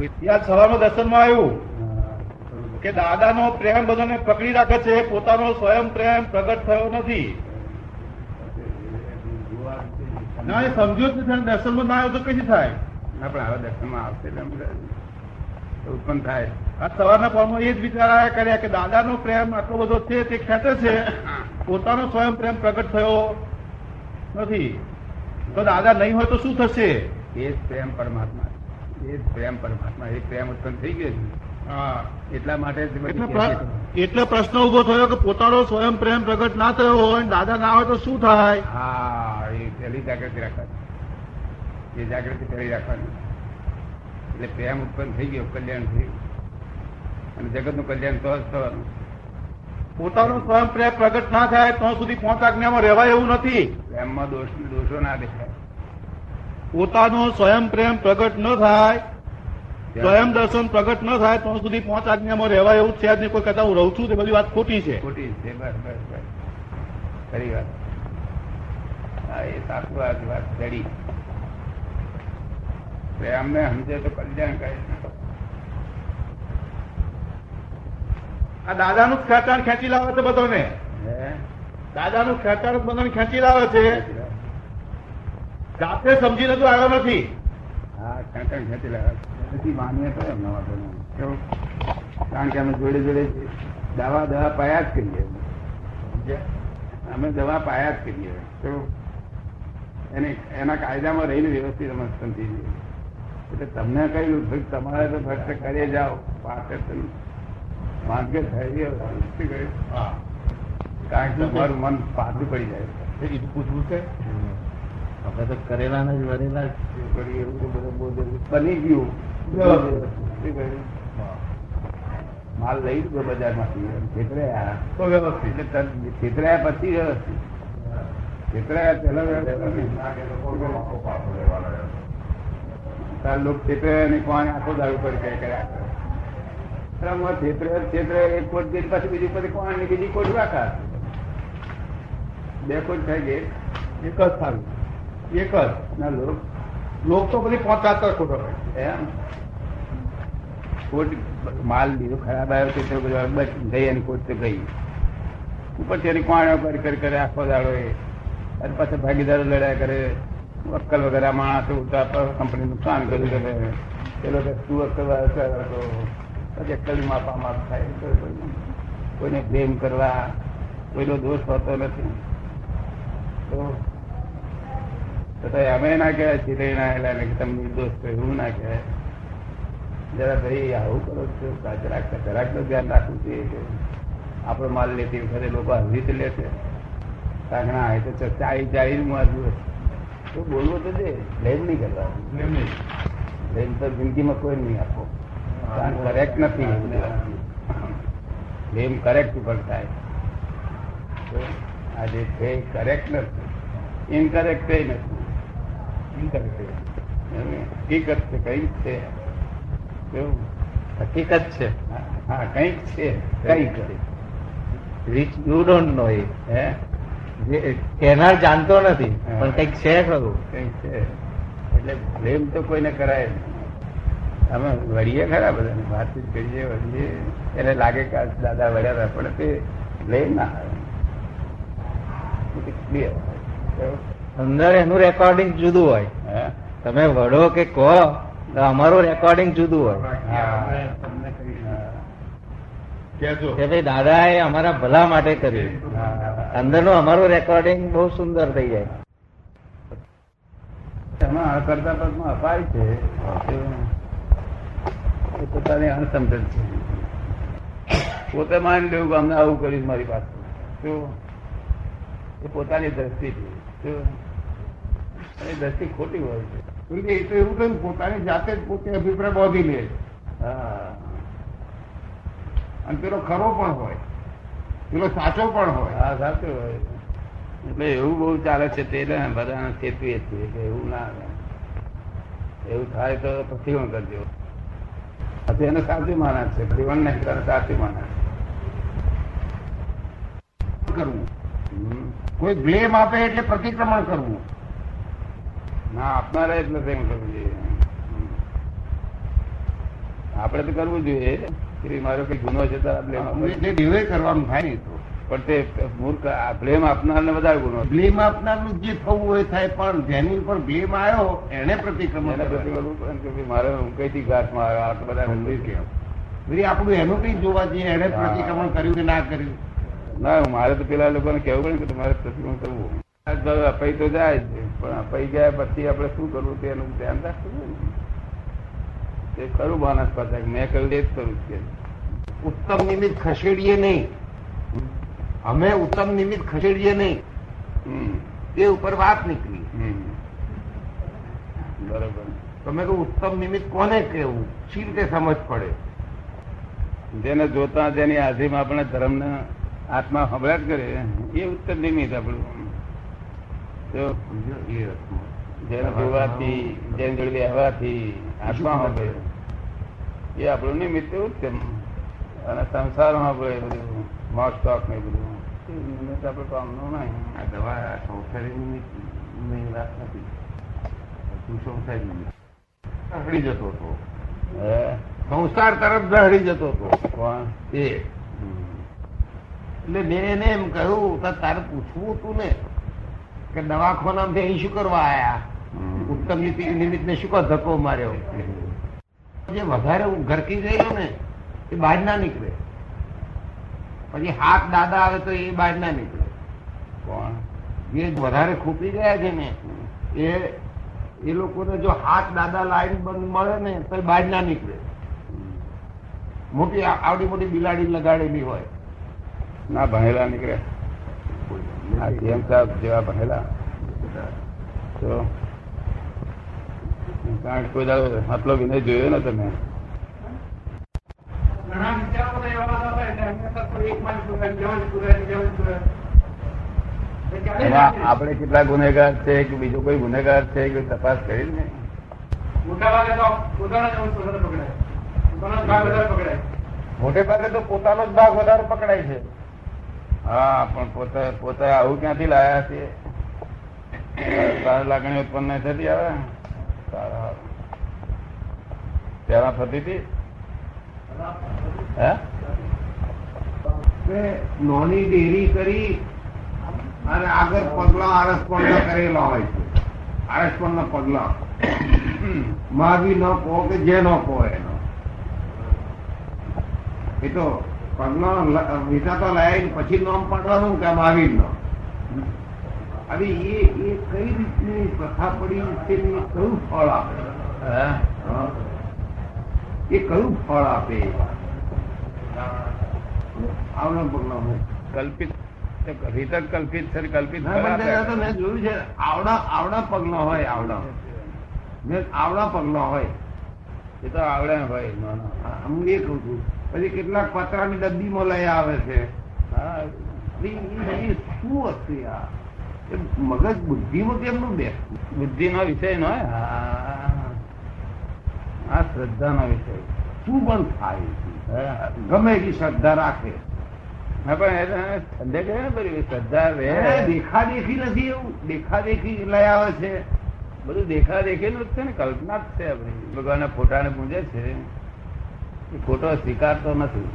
ત્યાં સવારમાં દર્શનમાં આવ્યું. કે દાદાનો પ્રેમ બધાને પકડી રાખે છે પોતાનો સ્વયં પ્રેમ પ્રગટ થયો નથી. ના એ સમજ્યો જ નથી દર્શનમાં ના આવ્યો તો કઈ થાય? ના પણ આવા દર્શનમાં આવશે ઉત્પન્ન થાય. આ સવારના પરમાં એ જ વિચાર આવ્યા કર્યા કે દાદાનો પ્રેમ આટલો બધો છે તે ખેંચે છે. પોતાનો સ્વયં પ્રેમ પ્રગટ થયો નથી. તો દાદા નહીં હોય તો શું થશે? એ જ પ્રેમ પરમાત્મા એ પ્રેમ પરમાત્મા એ પ્રેમ ઉત્પન્ન થઈ ગયો છે. એટલા માટે એટલે પ્રશ્ન ઊભો થયો કે પોતાનો સ્વયં પ્રેમ પ્રગટ ના થયો હોય દાદા ના હોય તો શું થાય? હા એ પહેલી જાગૃતિ રાખવાની. એ જાગૃતિ પહેલી રાખવાની. એટલે પ્રેમ ઉત્પન્ન થઈ ગયો કલ્યાણ થયું અને જગતનું કલ્યાણ તો જ થવાનું. પોતાનું સ્વયં પ્રેમ પ્રગટ ના થાય તો સુધી પાંચ આજ્ઞામાં રહેવાય એવું નથી. પ્રેમમાં દોષ દોષો ના દેખાય. પોતાનો સ્વયં પ્રેમ પ્રગટ ન થાય સ્વયં દર્શન પ્રગટ ન થાય તો સુધી પાંચ આજ્ઞામાં રહેવાય એવું છે જ કોઈ કહેતા હું રહું છું તે બધી વાત ખોટી છે. ખોટી છે બસ બસ બસ. ખરી વાત. હા એ સાચું આ વાત ચડી પ્રેમને સમજે તો કલ્યાણ કરે આ દાદાનું ખેંચાણ ખેંચી લાવે છે બધોને. દાદાનું ખેંચાણ બધાને ખેંચી લાવે છે. જાતે સમજીને તો આવ્યો નથી. હા ખેંચી લાવે. માનીએ તો એમનો વાંધો નહીં કારણ કે અમે જોડે જોડે દવા દવા પાયા જ કરીએ. અમે દવા પાયા જ કરીએ. એને એના કાયદામાં રહીને વ્યવસ્થિત અમે સમજી જઈએ. એટલે તમને કહ્યું તમારે તો ફક્ત કરે જાઓ. પાછળ માર્ગે થઈ ગયો? હા. કારણ કે તમારું મન પાછું પડી જાય. એ પૂછવું છે? આપણે તો કરેલા ને જ. વરેલા બની ગયું. માલ લઈ ગયો બજારમાંથી. છેતરાયા. એટલે છેતરાયા પછી વ્યવસ્થિત. છેતરાયા લોક કોણ આખો દારૂ પર કઈ કર્યા છેતરે છેતરે એક કોટ ગઈ પછી બીજી પછી કોણ ને બીજી કોટ રાખા. બે કોટ થાય ગેટ એક જ સારું એક જ. ના લોક લોક તો બધી પહોંચાતા ખોટો એમ? કોટ માલ લીધો ખરાબ આવ્યો તે ગઈ અને કોટ તો ગઈ. ઉપર તેની કોણ કરી કરી કરે આખો દાડો એ. અને પાછા ભાગીદારો લડ્યા કરે. અક્કલ વગેરે માણસો ઉલટા કંપની નુકસાન કર્યું કરે પેલો લોકો તું અક્કલ તો પછી અક્કલ માપા માપ થાય. કોઈને બ્લેમ કરવા કોઈનો દોષ હોતો નથી. તો તો અમે ના કહેવાય ચીતરી ના એટલે તમે નિર્દોષ છો એવું ના કહેવાય. જરા ભાઈ આવું કરો છો? જરાક જરાક તો ધ્યાન રાખવું જોઈએ કે આપણો માલ લેતી વખતે લોકો હજી રીતે લે છે. કાંકણા એ તો ચાઈ ચાઈ તો બોલવું તો દે બ્લેમ નહીં કરવા બ્લેમ તો જિંદગીમાં કોઈ નહીં આપો. કરેક્ટ નથી બ્લેમ કરેક્ટ ઉપર થાય. આ જે છે કરેક્ટ નથી. ઇનકરેક્ટ નથી. Incorrect છે. હકીકત છે કંઈક છે. કેવું? હકીકત છે. હા કંઈક છે કંઈક વિચ યુ ડોન્ટ નો એ હે? કહેનાર જાણતો નથી પણ કંઈક છે ખરું કંઈક છે. એટલે પ્રેમ તો કોઈને કરાય અમે વળીએ ખરા બધાને વાતચીત કરીએ વળીએ. એને લાગે કે દાદા વળ્યા પણ તે લઈ ના આવે. ક્લિયર અંદર એનું રેકોર્ડિંગ જુદું હોય. તમે વડો કે કહો તો અમારું રેકોર્ડિંગ જુદું હોય। કે ભાઈ દાદા એ અમારા ભલા માટે કર્યું. અંદરનું અમારું રેકોર્ડિંગ બહુ સુંદર થઈ જાય. એમાં કરતા પદમાં અપાય છે. એ પોતાની અણસમજણ છે. પોતે માની લેવું કે અમને આવું કર્યું મારી પાસે એ પોતાની દ્રષ્ટિથી શું? અને દ્રષ્ટિ ખોટી હોય છે. એ તો એવું કહ્યું પોતાની જાતે જ પોતે અભિપ્રાય બોધી લે હા. અને પેલો ખરો પણ હોય. પેલો સાચો પણ હોય. હા સાચો હોય. એટલે એવું બહુ ચાલે છે તે બધાને ચેતવીએ છીએ કે એવું ના. એવું થાય તો પ્રતિવણ કરજો? પછી એને સાચું માના છે પ્રતિવણ નહીં કરે સાચું માના કરવું. કોઈ બ્લેમ આપે એટલે પ્રતિક્રમણ કરવું. ના આપનારા જ નથી એમ કરવું જોઈએ. આપણે તો કરવું જોઈએ કે મારો કઈ ગુનો છે ડિવે કરવાનું થાય તો. પણ તે મૂર્ખ બ્લેમ આપનારને વધારે ગુનો બ્લેમ આપનારનું જે થવું હોય થાય પણ જેની ઉપર બ્લેમ આવ્યો એને પ્રતિક્રમણ એને ભાઈ મારે હું કઈથી ઘાટમાં આવ્યો આ તો બધા. વળી આપણું એનું કઈ જોવા જઈએ એને પ્રતિક્રમણ કર્યું કે ના કર્યું? ના મારે તો પેલા લોકોને કહેવું પડે કે તમારે પ્રતિક્રમણ કરવું. અપાઈ તો જાય જ પણ અપાઈ ગયા પછી આપણે શું કરવું તેનું ધ્યાન રાખવું તે ખરું માણસ પાસે મેં કર્યું એ જ કરું છે ઉત્તમ નિમિત્ત ખસેડીએ નહીં. અમે ઉત્તમ નિમિત્ત ખસેડીએ નહીં. તે ઉપર વાત નીકળી. બરોબર. તમે કહો ઉત્તમ નિમિત્ત કોને કેવું શી રીતે સમજ પડે? જેને જોતા જેની હાજરીમાં આપણે ધર્મના આત્મા સંભળાટ કરે એ ઉત્તમ નિમિત્ત આપણું. જેને જોવાથી જેને જોડે રહેવાથી આત્મા હવે એ આપણું નિમિત્ત ઉત્તમ અને સંસારમાં આપણે બધું મોજ શોખ ને બધું. એ નિમિત્ત આપણે કામનું નહીં. આ દવા સંસારી નિમિત્ત વાત નથી. તું સંસારી નિમિત્ત. દહડી જતો હતો. સંસાર તરફ દહડી જતો હતો. એ. એટલે મેં એને એમ કહ્યું તારે પૂછવું હતું ને. કે દવાખાનામાંથી અહીં શું કરવા આયા? ઉત્તમ નીતિ નિમિત્તને શું કહો ધક્કો માર્યો. જે વધારે ઘરકી ગયેલો ને એ બહાર ના નીકળે. પછી હાથ દાદા આવે તો એ બહાર ના નીકળે. કોણ? જે વધારે ખૂપી ગયા છે ને એ એ લોકોને જો હાથ દાદા લાઈન બંધ મળે ને તો એ બહાર ના નીકળે. મોટી આવડી મોટી બિલાડી લગાડેલી હોય. ના ભણેલા નીકળે. આ જેમ સાહેબ જેવા ભણેલા તો કારણ કોઈ દાડો આટલો વિનય જોયો ને તમે. આપણે કેટલા ગુનેગાર છે કે બીજો કોઈ ગુનેગાર છે કે તપાસ કરી ને મોટે ભાગે તો પોતાનો જ ભાગ વધારે પકડાય છે. હા, પણ પોતે પોતે આવું ક્યાંથી લાયા છે? તારી લાગણી ઉત્પન્ન થતી આવે સારા થતી હતી નોની ડેરી કરી અને આગળ પગલા આરસ પગલા કરેલા હોય છે. આરસ પગલા મહાવીર ન કહો કે જે ન કહો એનો. એ તો પગલા તો લાયા પછી નામ પાડવાનું કે મહાવીર નો. હવે એ એ કઈ રીતની પ્રથા પડી તેની કયું ફળ આપે? એ કયું ફળ આપે? આવના હું કલ્પિત રીત કલ્પિત છે કલ્પિત મેં જોયું છે આવડા આવડા પગલા હોય આવડા. મેં આવડા પગલા હોય. એ તો આવડે હોય હા, હું એ કઉ છું. પછી કેટલાક પતરાની ડબ્બીમાં લઈ આવે છે. શું હતું યાર એ મગજ બુદ્ધિમાં કેમનું બે બુદ્ધિ નો વિષય નો આ શ્રદ્ધા નો વિષય. શું પણ થાય. ગમે એટલી શ્રદ્ધા રાખે. પણ એને સંદેહ ને બધી શ્રદ્ધા રહે રે દેખાદેખી નથી એવું. દેખાદેખી લઈ આવે છે. બધું દેખા દેખેલું જ છે ને કલ્પના જ છે આપણી. ભગવાનના ફોટાને પૂજે છે. ફોટો સ્વીકારતો નથી.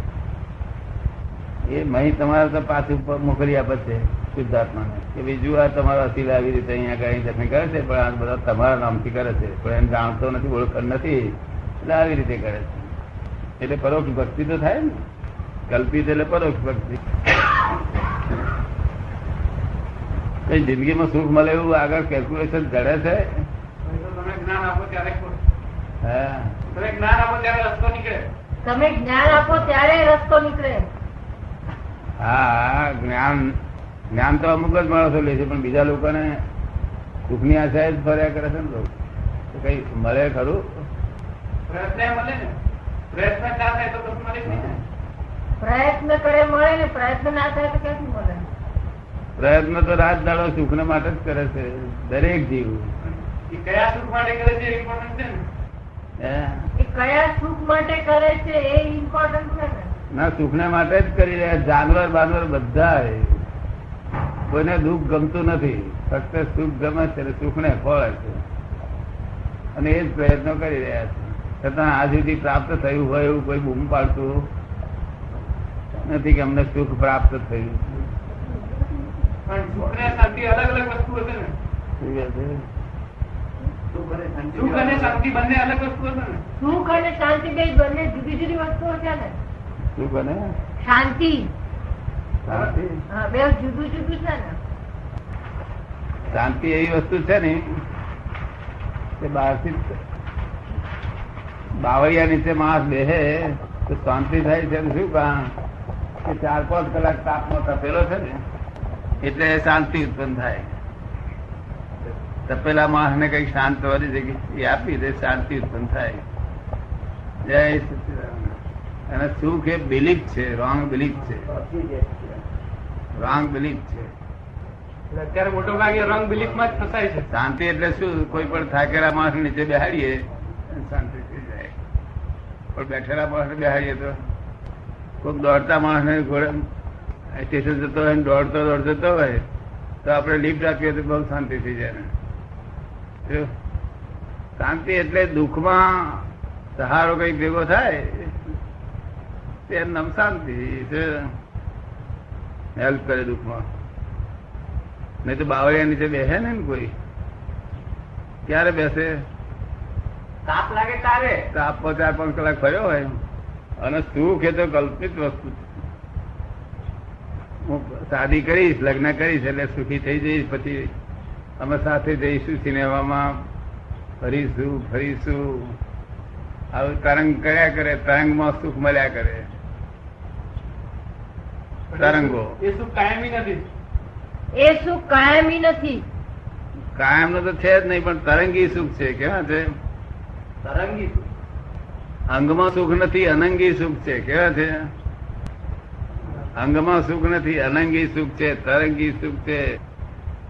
એ મહી તમારે તો પાછું ઉપર મોકલી આપે છે શુદ્ધાત્માને. કે બીજું આ તમારો અસીલ આવી રીતે અહીંયા કઈ જખમી કરે છે પણ આ બધા તમારા નામથી કરે છે. પણ એમ જાણતો નથી ઓળખ નથી. એટલે આવી રીતે કરે છે. એટલે પરોક્ષ ભક્તિ તો થાય ને. કલ્પિત એટલે પરોક્ષ ભક્તિ. કઈ જિંદગીમાં સુખ મળે એવું આગળ કેલ્ક્યુલેશન જડે છે? જ્ઞાન આપો ત્યારે હા. જ્ઞાન આપો ત્યારે રસ્તો નીકળે. તમે જ્ઞાન આપો ત્યારે રસ્તો નીકળે. હા જ્ઞાન જ્ઞાન તો અમુક જ માણસો લે છે પણ બીજા લોકોને સુખની આશા જ ફર્યા કરે છે ને લોકો. કઈ મળે ખરું? પ્રયત્ન મળે ને. પ્રયત્ન ના થાય તો કશું મળે પ્રયત્ન કરે મળે ને પ્રયત્ન ના થાય તો ક્યાંથી મળે? પ્રયત્ન તો રાત દાડો સુખ માટે જ કરે છે દરેક જીવ. કયા સુખ માટે કરે છે ઇમ્પોર્ટન્ટ છે ને. કયા સુખ માટે કરે છે એ ઇમ્પોર્ટન્ટ છે ને. ના માટે જ કરી રહ્યા જાનવર બાનવર બધા કોઈને દુઃખ ગમતું નથી. ફક્ત સુખ ગમે છે અને સુખને ફળ છે. અને એ જ પ્રયત્નો કરી રહ્યા છે. છતાં આ સુધી પ્રાપ્ત થયું હોય એવું કોઈ બૂમ પાડતું નથી કે અમને સુખ પ્રાપ્ત થયું. પણ સુખ અલગ અલગ વસ્તુ હશે ને. છે? સુખ અને શાંતિ? બંને અલગ વસ્તુ હશે ને? સુખ અને શાંતિ બે બંને જુદી જુદી વસ્તુઓ છે ને? સુખ અને શાંતિ. શાંતિ? બે જુદું જુદું છે ને. શાંતિ એવી વસ્તુ છે ને કે બહારથી બાવળિયા નીચે માણસ બેહે તો શાંતિ થાય છે શું કામ? કે ચાર પાંચ કલાક તાપમાં તપેલો છે ને એટલે શાંતિ ઉત્પન્ન થાય. તપેલા માણસ ને કંઈક શાંત વાળી જગ્યા આપી દે શાંતિ ઉત્પન્ન થાય. જય અને સુખ એ બિલીફ છે રોંગ બિલીફ છે. રોંગ બિલીફ છે. અત્યારે મોટો ભાગે રોંગ બિલીફમાં જ ફસાય છે. શાંતિ એટલે શું? કોઈ પણ થાકેલા માણસ નીચે બેહાડીએ શાંતિ થઈ જાય. પણ બેઠેલા માણસ બેહાડીએ તો કોઈક દોડતા માણસ ને ઘોડે સ્ટેશન જતો હોય દોડતો દોડતો જતો હોય તો આપણે લિફ્ટ આપીએ તો બહુ શાંતિ થઈ જાય? શાંતિ એટલે દુઃખમાં સહારો કઈ ભેગો થાય તે નામ શાંતિ. હેલ્પ કરે દુઃખમાં. નહીં તો બાવળિયા નીચે બેસે ને કોઈ. ક્યારે બેસે? તાપ લાગે તારે? તાપ ચાર પાંચ કલાક ફર્યો હોય અને સુખ એ તો કલ્પિત વસ્તુ છે. હું શાદી કરીશ લગ્ન કરીશ એટલે સુખી થઈ જઈશ પછી અમે સાથે જઈશું સિનેમામાં. ફરીશું ફરીશું. આવું તરંગ કર્યા કરે તરંગમાં સુખ મળ્યા કરે. તરંગો. એ સુખ કાયમી નથી. એ સુખ કાયમી નથી. કાયમ નો તો છે જ નહીં પણ તરંગી સુખ છે. કેવા છે? તરંગી સુખ. અંગમાં સુખ નથી અનંગી સુખ છે. કેવા છે? અંગમાં સુખ નથી અનંગી સુખ છે તરંગી સુખ છે.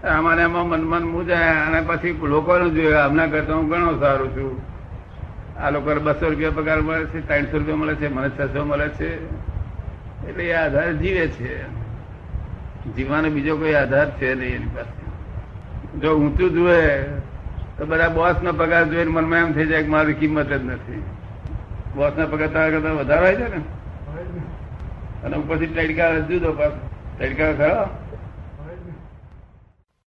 અમારે એમાં મનમન મૂજાય અને પછી લોકોનું જોયું. આમના કરતા હું ઘણો સારું છું. આ લોકો બસો રૂપિયા પગાર મળે છે ત્રણસો રૂપિયા મળે છે મને છસો મળે છે. એટલે એ આધાર જીવે છે. જીવવાનો બીજો કોઈ આધાર છે નહીં એની પાસે. જો ઊંચું જુએ તો બધા બોસ નો પગાર જોઈને મનમાં એમ થઈ જાય કે મારી કિંમત જ નથી. બોસ ના પગાર તારા કરતા વધારે હોય છે ને? અને ઉપરથી તડકા જુદો પાછો તડકા ખરો?